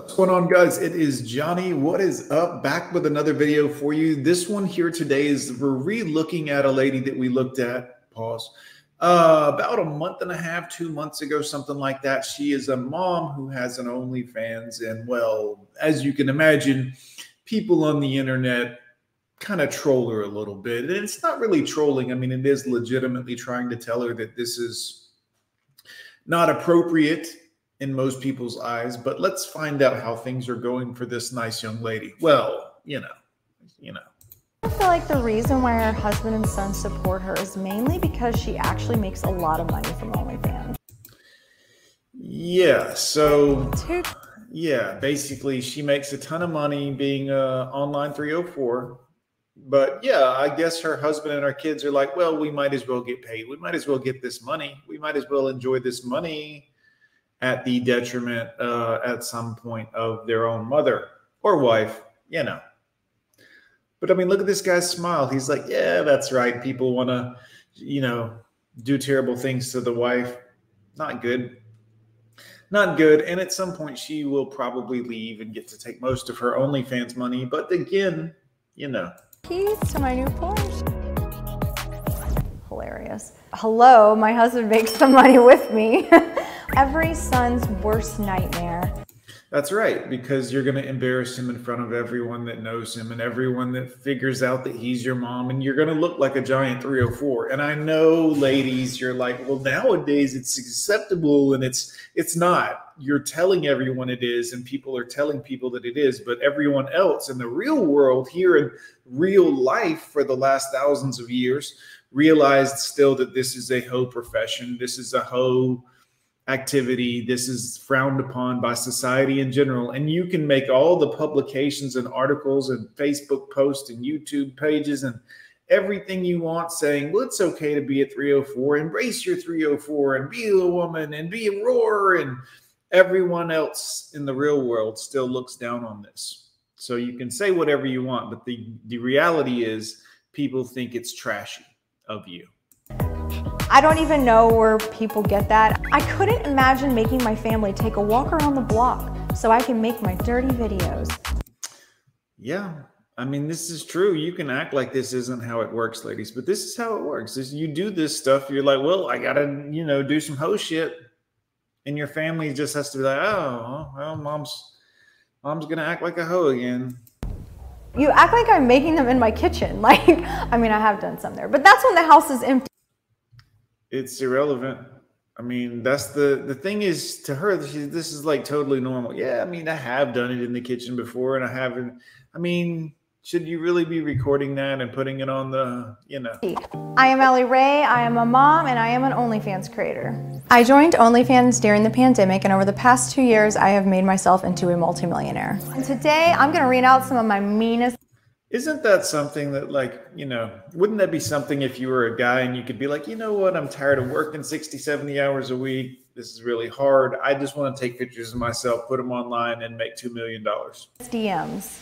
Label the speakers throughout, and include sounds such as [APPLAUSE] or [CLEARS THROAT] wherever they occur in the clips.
Speaker 1: What's going on, guys? It is Johnny. What is up? Back with another video for you. This one here today is we're re-looking at a lady that we looked at. Pause. Uh, about a month and a half, two months ago, something like that. She is a mom who has an OnlyFans, and well, as you can imagine, people on the internet kind of troll her a little bit. And it's not really trolling. I mean, it is legitimately trying to tell her that this is not appropriate in most people's eyes, but let's find out how things are going for this nice young lady. Well, you know, you know.
Speaker 2: I feel like the reason why her husband and son support her is mainly because she actually makes a lot of money from OnlyFans.
Speaker 1: Yeah, so yeah, basically she makes a ton of money being a online 304. But yeah, I guess her husband and her kids are like, well, we might as well get paid. We might as well get this money. We might as well enjoy this money at the detriment uh, at some point of their own mother or wife, you know. But I mean, look at this guy's smile. He's like, yeah, that's right. People want to, you know, do terrible things to the wife. Not good. Not good. And at some point, she will probably leave and get to take most of her OnlyFans money. But again, you know.
Speaker 2: Keys to my new Porsche. Hilarious. Hello, my husband makes the money with me. [LAUGHS] Every son's worst nightmare.
Speaker 1: That's right, because you're going to embarrass him in front of everyone that knows him and everyone that figures out that he's your mom, and you're going to look like a giant 304. And I know, ladies, you're like, well, nowadays it's acceptable, and it's it's not. You're telling everyone it is, and people are telling people that it is, but everyone else in the real world, here in real life, for the last thousands of years, realized still that this is a hoe profession. This is a hoe activity. This is frowned upon by society in general. And you can make all the publications and articles and Facebook posts and YouTube pages and everything you want saying, well, it's okay to be a 304, embrace your 304 and be a woman and be a roar. And everyone else in the real world still looks down on this. So you can say whatever you want, but the, the reality is people think it's trashy of you.
Speaker 2: I don't even know where people get that. I couldn't imagine making my family take a walk around the block so I can make my dirty videos.
Speaker 1: Yeah, I mean, this is true. You can act like this isn't how it works, ladies, but this is how it works. Is you do this stuff, you're like, well, I gotta, you know, do some hoe shit, and your family just has to be like, oh, well, mom's, mom's gonna act like a hoe again.
Speaker 2: You act like I'm making them in my kitchen. [LAUGHS] Like, I mean, I have done some there, but that's when the house is empty
Speaker 1: it's irrelevant. I mean, that's the the thing is to her. This is like totally normal. Yeah, I mean, I have done it in the kitchen before, and I haven't. I mean, should you really be recording that and putting it on the, you know?
Speaker 2: I am Allie Rae. I am a mom, and I am an OnlyFans creator. I joined OnlyFans during the pandemic, and over the past two years, I have made myself into a multimillionaire. And today, I'm to read out some of my meanest.
Speaker 1: Isn't that something that, like, you know, wouldn't that be something if you were a guy and you could be like, you know what, I'm tired of working 60, 70 hours a week. This is really hard. I just want to take pictures of myself, put them online, and make $2 million.
Speaker 2: DMs.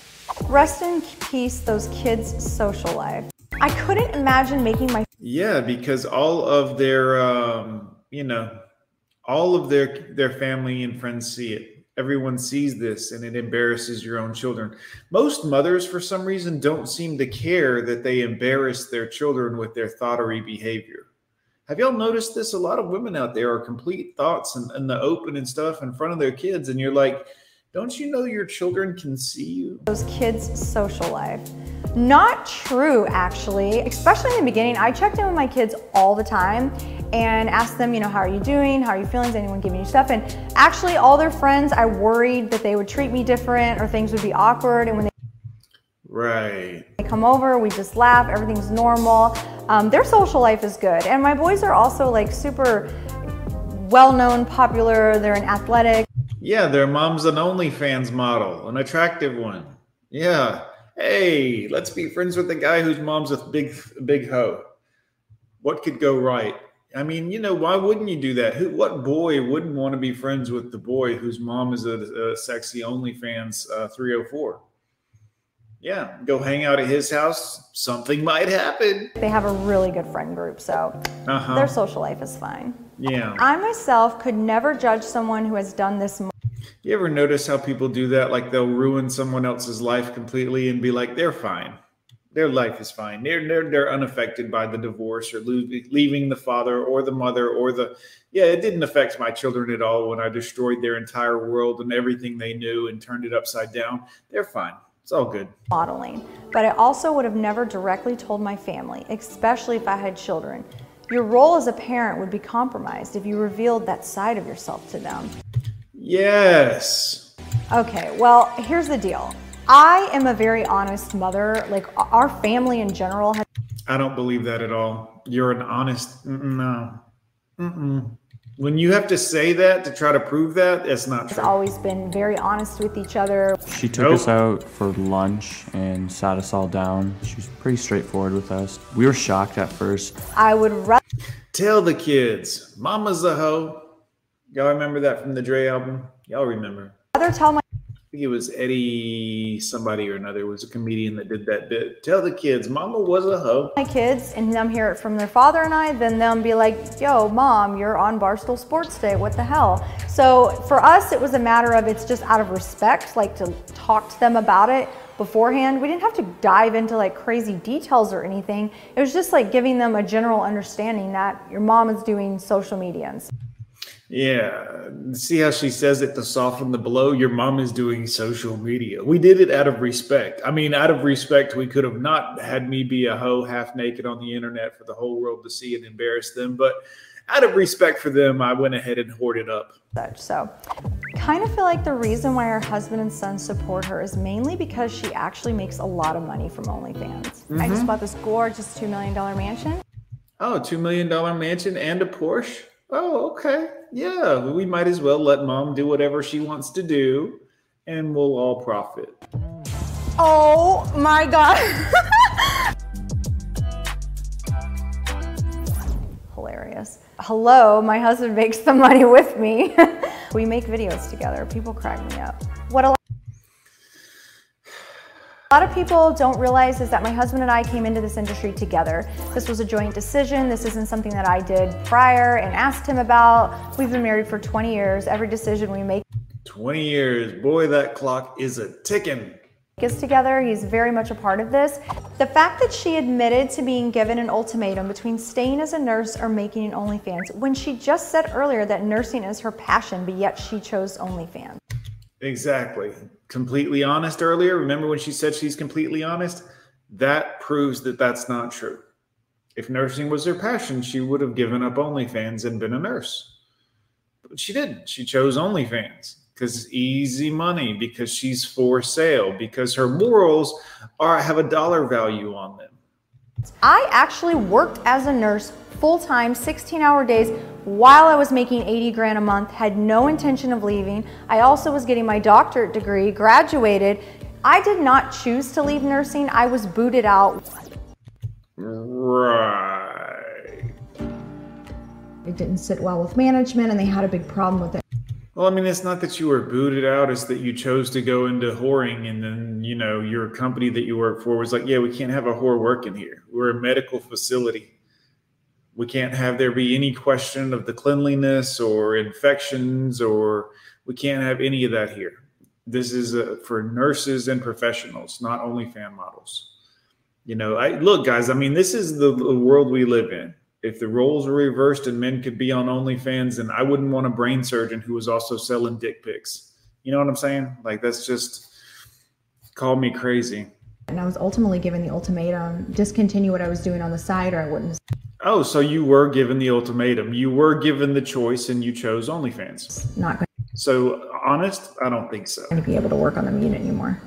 Speaker 2: Rest in peace, those kids' social life. I couldn't imagine making my.
Speaker 1: Yeah, because all of their, um, you know, all of their their family and friends see it everyone sees this and it embarrasses your own children. Most mothers, for some reason, don't seem to care that they embarrass their children with their thoughterly behavior. Have y'all noticed this? A lot of women out there are complete thoughts and in, in the open and stuff in front of their kids, and you're like, don't you know your children can see you?
Speaker 2: Those kids' social life. Not true, actually. Especially in the beginning, I checked in with my kids all the time and asked them, you know, how are you doing? How are you feeling? Is anyone giving you stuff? And actually, all their friends, I worried that they would treat me different or things would be awkward. And when they
Speaker 1: right
Speaker 2: they come over, we just laugh. Everything's normal. Um, their social life is good, and my boys are also like super well-known, popular. They're in athletic.
Speaker 1: Yeah, their mom's an OnlyFans model, an attractive one. Yeah. Hey, let's be friends with the guy whose mom's a big, big hoe. What could go right? I mean, you know, why wouldn't you do that? Who, what boy wouldn't want to be friends with the boy whose mom is a, a sexy OnlyFans uh, 304? Yeah, go hang out at his house. Something might happen.
Speaker 2: They have a really good friend group, so uh-huh. their social life is fine.
Speaker 1: Yeah.
Speaker 2: I myself could never judge someone who has done this.
Speaker 1: You ever notice how people do that? Like they'll ruin someone else's life completely and be like, they're fine. Their life is fine. They're, they're, they're unaffected by the divorce or lo- leaving the father or the mother or the, yeah, it didn't affect my children at all when I destroyed their entire world and everything they knew and turned it upside down. They're fine. It's all good.
Speaker 2: Modeling. But I also would have never directly told my family, especially if I had children. Your role as a parent would be compromised if you revealed that side of yourself to them.
Speaker 1: Yes.
Speaker 2: Okay, well, here's the deal. I am a very honest mother. Like, our family in general has.
Speaker 1: I don't believe that at all. You're an honest. Mm-mm, no. Mm-mm. When you have to say that to try to prove that, it's not true.
Speaker 2: always been very honest with each other.
Speaker 3: She took
Speaker 1: Nope.
Speaker 3: us out for lunch and sat us all down. She was pretty straightforward with us. We were shocked at first.
Speaker 2: I would rather
Speaker 1: Tell the kids, Mama's a hoe. Y'all remember that from the Dre album? Y'all remember?
Speaker 2: tell my
Speaker 1: I think it was Eddie somebody or another. Was a comedian that did that bit. Tell the kids, Mama was a hoe.
Speaker 2: my kids and them hear it from their father and I, then them be like, yo, mom, you're on Barstool Sports Day. What the hell? So for us, it was a matter of it's just out of respect, like to talk to them about it beforehand. We didn't have to dive into like crazy details or anything. It was just like giving them a general understanding that your mom is doing social media and stuff.
Speaker 1: Yeah. See how she says it to soften the blow? Your mom is doing social media. We did it out of respect. I mean, out of respect, we could have not had me be a hoe half naked on the internet for the whole world to see and embarrass them. But out of respect for them, I went ahead and hoarded up.
Speaker 2: So, kind of feel like the reason why her husband and son support her is mainly because she actually makes a lot of money from OnlyFans. I just mm-hmm. bought this gorgeous $2 million mansion.
Speaker 1: Oh, $2 million mansion and a Porsche? Oh, okay. Yeah, we might as well let mom do whatever she wants to do and we'll all profit.
Speaker 2: Oh my God. [LAUGHS] Hilarious. Hello, my husband [LAUGHS] makes the money with me. [LAUGHS] we make videos together. People crack me up. A lot of people don't realize is that my husband and I came into this industry together. This was a joint decision. This isn't something that I did prior and asked him about. We've been married for 20 years. Every decision we make
Speaker 1: 20 years. Boy, that clock is a ticking.
Speaker 2: is together. He's very much a part of this. The fact that she admitted to being given an ultimatum between staying as a nurse or making an OnlyFans when she just said earlier that nursing is her passion, but yet she chose OnlyFans.
Speaker 1: Exactly. Completely honest earlier. Remember when she said she's completely honest? That proves that that's not true. If nursing was her passion, she would have given up OnlyFans and been a nurse. But she didn't. She chose OnlyFans because easy money, because she's for sale, because her morals are have a dollar value on them.
Speaker 2: I actually worked as a nurse full time, 16 hour days while I was making 80 grand a month, had no intention of leaving. I also was getting my doctorate degree, graduated. I did not choose to leave nursing. I was booted out.
Speaker 1: Right.
Speaker 4: It didn't sit well with management and they had a big problem with it.
Speaker 1: Well, I mean, it's not that you were booted out, it's that you chose to go into whoring, and then, you know, your company that you work for was like, yeah, we can't have a whore working here. We're a medical facility. We can't have there be any question of the cleanliness or infections, or we can't have any of that here. This is uh, for nurses and professionals, not only fan models. You know, I look, guys, I mean, this is the, the world we live in if the roles were reversed and men could be on OnlyFans, then I wouldn't want a brain surgeon who was also selling dick pics. You know what I'm saying? Like that's just call me crazy.
Speaker 4: And I was ultimately given the ultimatum discontinue what I was doing on the side or I wouldn't
Speaker 1: Oh, so you were given the ultimatum. You were given the choice and you chose OnlyFans.
Speaker 4: not going
Speaker 1: So honest, I don't think so.
Speaker 4: to be able to work on the meat anymore.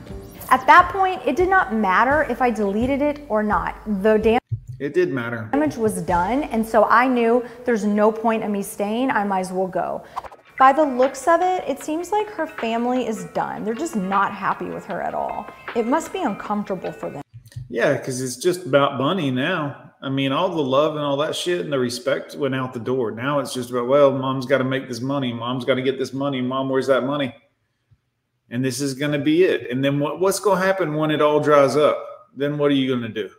Speaker 2: At that point, it did not matter if I deleted it or not. The damn
Speaker 1: It did matter.
Speaker 2: damage was done, and so I knew there's no point in me staying. I might as well go. By the looks of it, it seems like her family is done. They're just not happy with her at all. It must be uncomfortable for them.
Speaker 1: Yeah, because it's just about money now. I mean, all the love and all that shit and the respect went out the door. Now it's just about, well, mom's got to make this money. Mom's got to get this money. Mom, where's that money? And this is going to be it. And then what, what's going to happen when it all dries up? Then what are you going to do?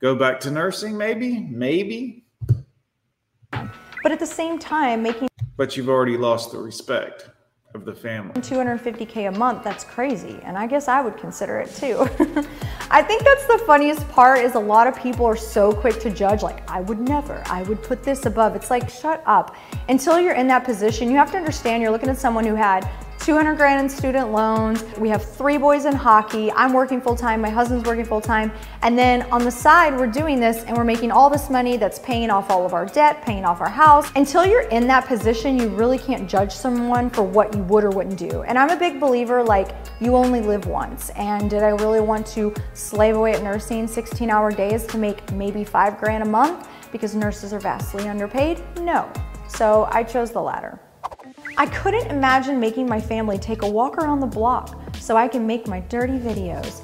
Speaker 1: Go back to nursing, maybe? Maybe.
Speaker 2: But at the same time, making
Speaker 1: But you've already lost the respect. of the family.
Speaker 2: 250K a month, that's crazy. And I guess I would consider it too. [LAUGHS] I think that's the funniest part is a lot of people are so quick to judge, like, I would never, I would put this above. It's like, shut up. Until you're in that position, you have to understand you're looking at someone who had 200 grand in student loans. We have three boys in hockey. I'm working full time. My husband's working full time. And then on the side, we're doing this and we're making all this money that's paying off all of our debt, paying off our house. Until you're in that position, you really can't judge someone for what you would or wouldn't do. And I'm a big believer like you only live once. And did I really want to slave away at nursing 16 hour days to make maybe five grand a month because nurses are vastly underpaid? No. So I chose the latter. I couldn't imagine making my family take a walk around the block so I can make my dirty videos.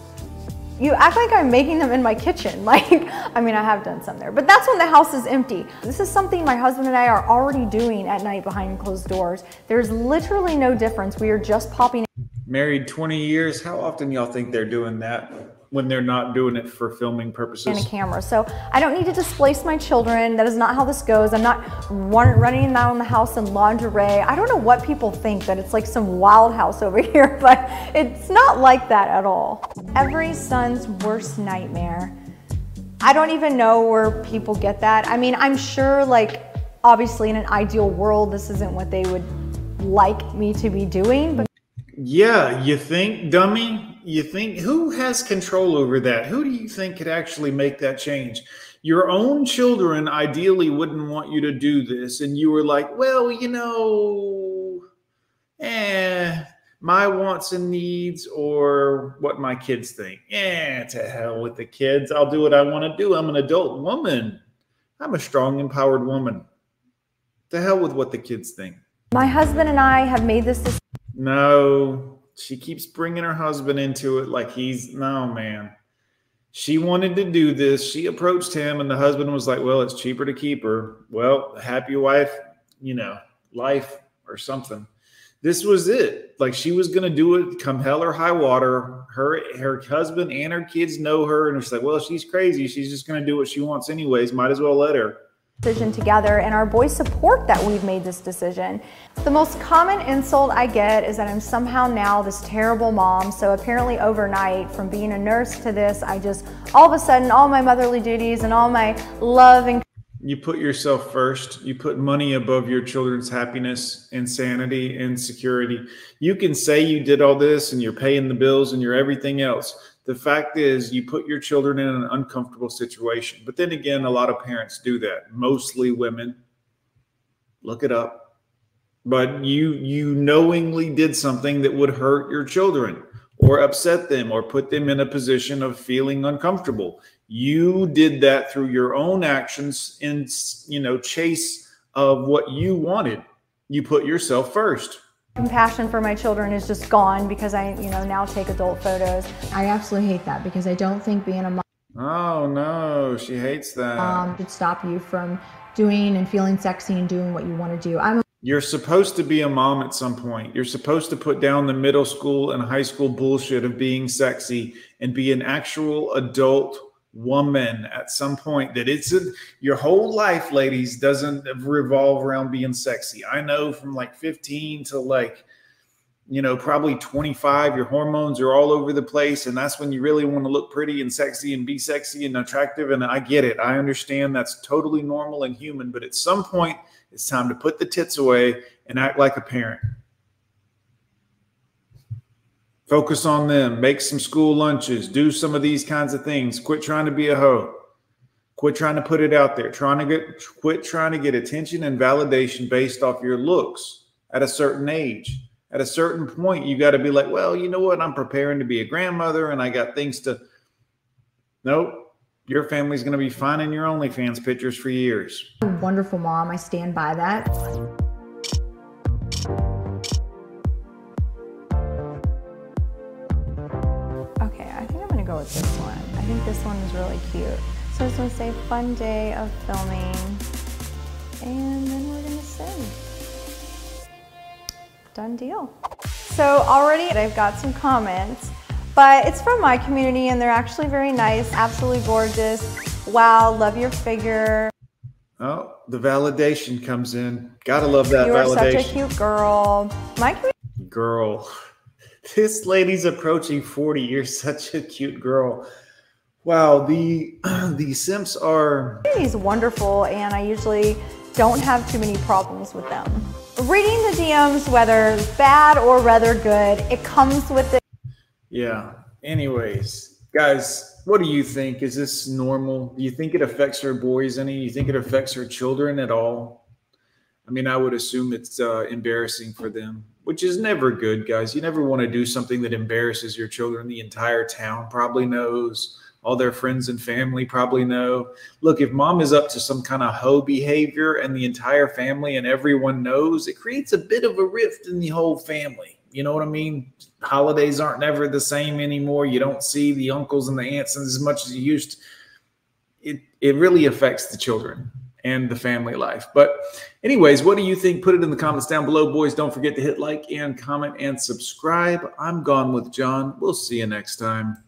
Speaker 2: You act like I'm making them in my kitchen. [LAUGHS] Like, I mean, I have done some there, but that's when the house is empty. This is something my husband and I are already doing at night behind closed doors. There's literally no difference. We are just popping.
Speaker 1: Married 20 years. How often y'all think they're doing that? When they're not doing it for filming purposes.
Speaker 2: And a camera. So I don't need to displace my children. That is not how this goes. I'm not running around the house in lingerie. I don't know what people think that it's like some wild house over [LAUGHS] here, but it's not like that at all. Every son's worst nightmare. I don't even know where people get that. I mean, I'm sure like obviously in an ideal world, this isn't what they would like me to be doing, but
Speaker 1: yeah, you think, dummy? You think who has control over that? Who do you think could actually make that change? Your own children ideally wouldn't want you to do this, and you were like, well, you know, eh, my wants and needs or what my kids think. Eh, to hell with the kids. I'll do what I want to do. I'm an adult woman. I'm a strong, empowered woman. To hell with what the kids think.
Speaker 2: My husband and I have made this decision.
Speaker 1: No, she keeps bringing her husband into it like he's no man. She wanted to do this. She approached him, and the husband was like, Well, it's cheaper to keep her. Well, happy wife, you know, life or something. This was it. Like she was gonna do it come hell or high water. Her her husband and her kids know her, and it's like, well, she's crazy. She's just gonna do what she wants anyways. Might as well let her
Speaker 2: decision together and our boys support that we've made this decision. The most common insult I get is that I'm somehow now this terrible mom. So apparently overnight from being a nurse to this, I just all of a sudden all my motherly duties and all my love and
Speaker 1: you put yourself first. You put money above your children's happiness and sanity and security. You can say you did all this and you're paying the bills and you're everything else the fact is you put your children in an uncomfortable situation. But then again a lot of parents do that. Mostly women. Look it up. But you you knowingly did something that would hurt your children or upset them or put them in a position of feeling uncomfortable. You did that through your own actions in you know chase of what you wanted. You put yourself first
Speaker 2: Compassion for my children is just gone because I, you know, now take adult photos.
Speaker 4: I absolutely hate that because I don't think being a mom.
Speaker 1: Oh no, she hates that.
Speaker 4: Um, should stop you from doing and feeling sexy and doing what you want to do. I'm. A-
Speaker 1: You're supposed to be a mom at some point. You're supposed to put down the middle school and high school bullshit of being sexy and be an actual adult woman at some point that it's a, your whole life ladies doesn't revolve around being sexy. I know from like 15 to like you know probably 25 your hormones are all over the place and that's when you really want to look pretty and sexy and be sexy and attractive and i get it. I understand that's totally normal and human but at some point it's time to put the tits away and act like a parent Focus on them. Make some school lunches. Do some of these kinds of things. Quit trying to be a hoe. Quit trying to put it out there. Trying to get quit trying to get attention and validation based off your looks at a certain age. At a certain point, you got to be like, well, you know what? I'm preparing to be a grandmother and I got things to. Nope. Your family's going to be finding your OnlyFans pictures for years.
Speaker 4: Wonderful mom. I stand by that.
Speaker 2: With this one. I think this one is really cute. So it's gonna say fun day of filming. And then we're gonna sing. Done deal. So already I've got some comments, but it's from my community and they're actually very nice, absolutely gorgeous. Wow, love your figure.
Speaker 1: Oh, the validation comes in. Gotta love that
Speaker 2: you
Speaker 1: validation.
Speaker 2: You are such a cute girl. My community
Speaker 1: girl. This lady's approaching 40. You're such a cute girl. Wow, the [CLEARS THROAT] the simps are
Speaker 2: He's wonderful, and I usually don't have too many problems with them. Reading the DMs, whether bad or rather good, it comes with it.
Speaker 1: Yeah. Anyways, guys, what do you think? Is this normal? Do you think it affects her boys any? Do you think it affects her children at all? I mean, I would assume it's uh, embarrassing for them, which is never good, guys. You never want to do something that embarrasses your children. The entire town probably knows. All their friends and family probably know. Look, if mom is up to some kind of hoe behavior and the entire family and everyone knows, it creates a bit of a rift in the whole family. You know what I mean? Holidays aren't never the same anymore. You don't see the uncles and the aunts as much as you used. To. It it really affects the children and the family life. But anyways, what do you think? Put it in the comments down below, boys. Don't forget to hit like and comment and subscribe. I'm gone with John. We'll see you next time.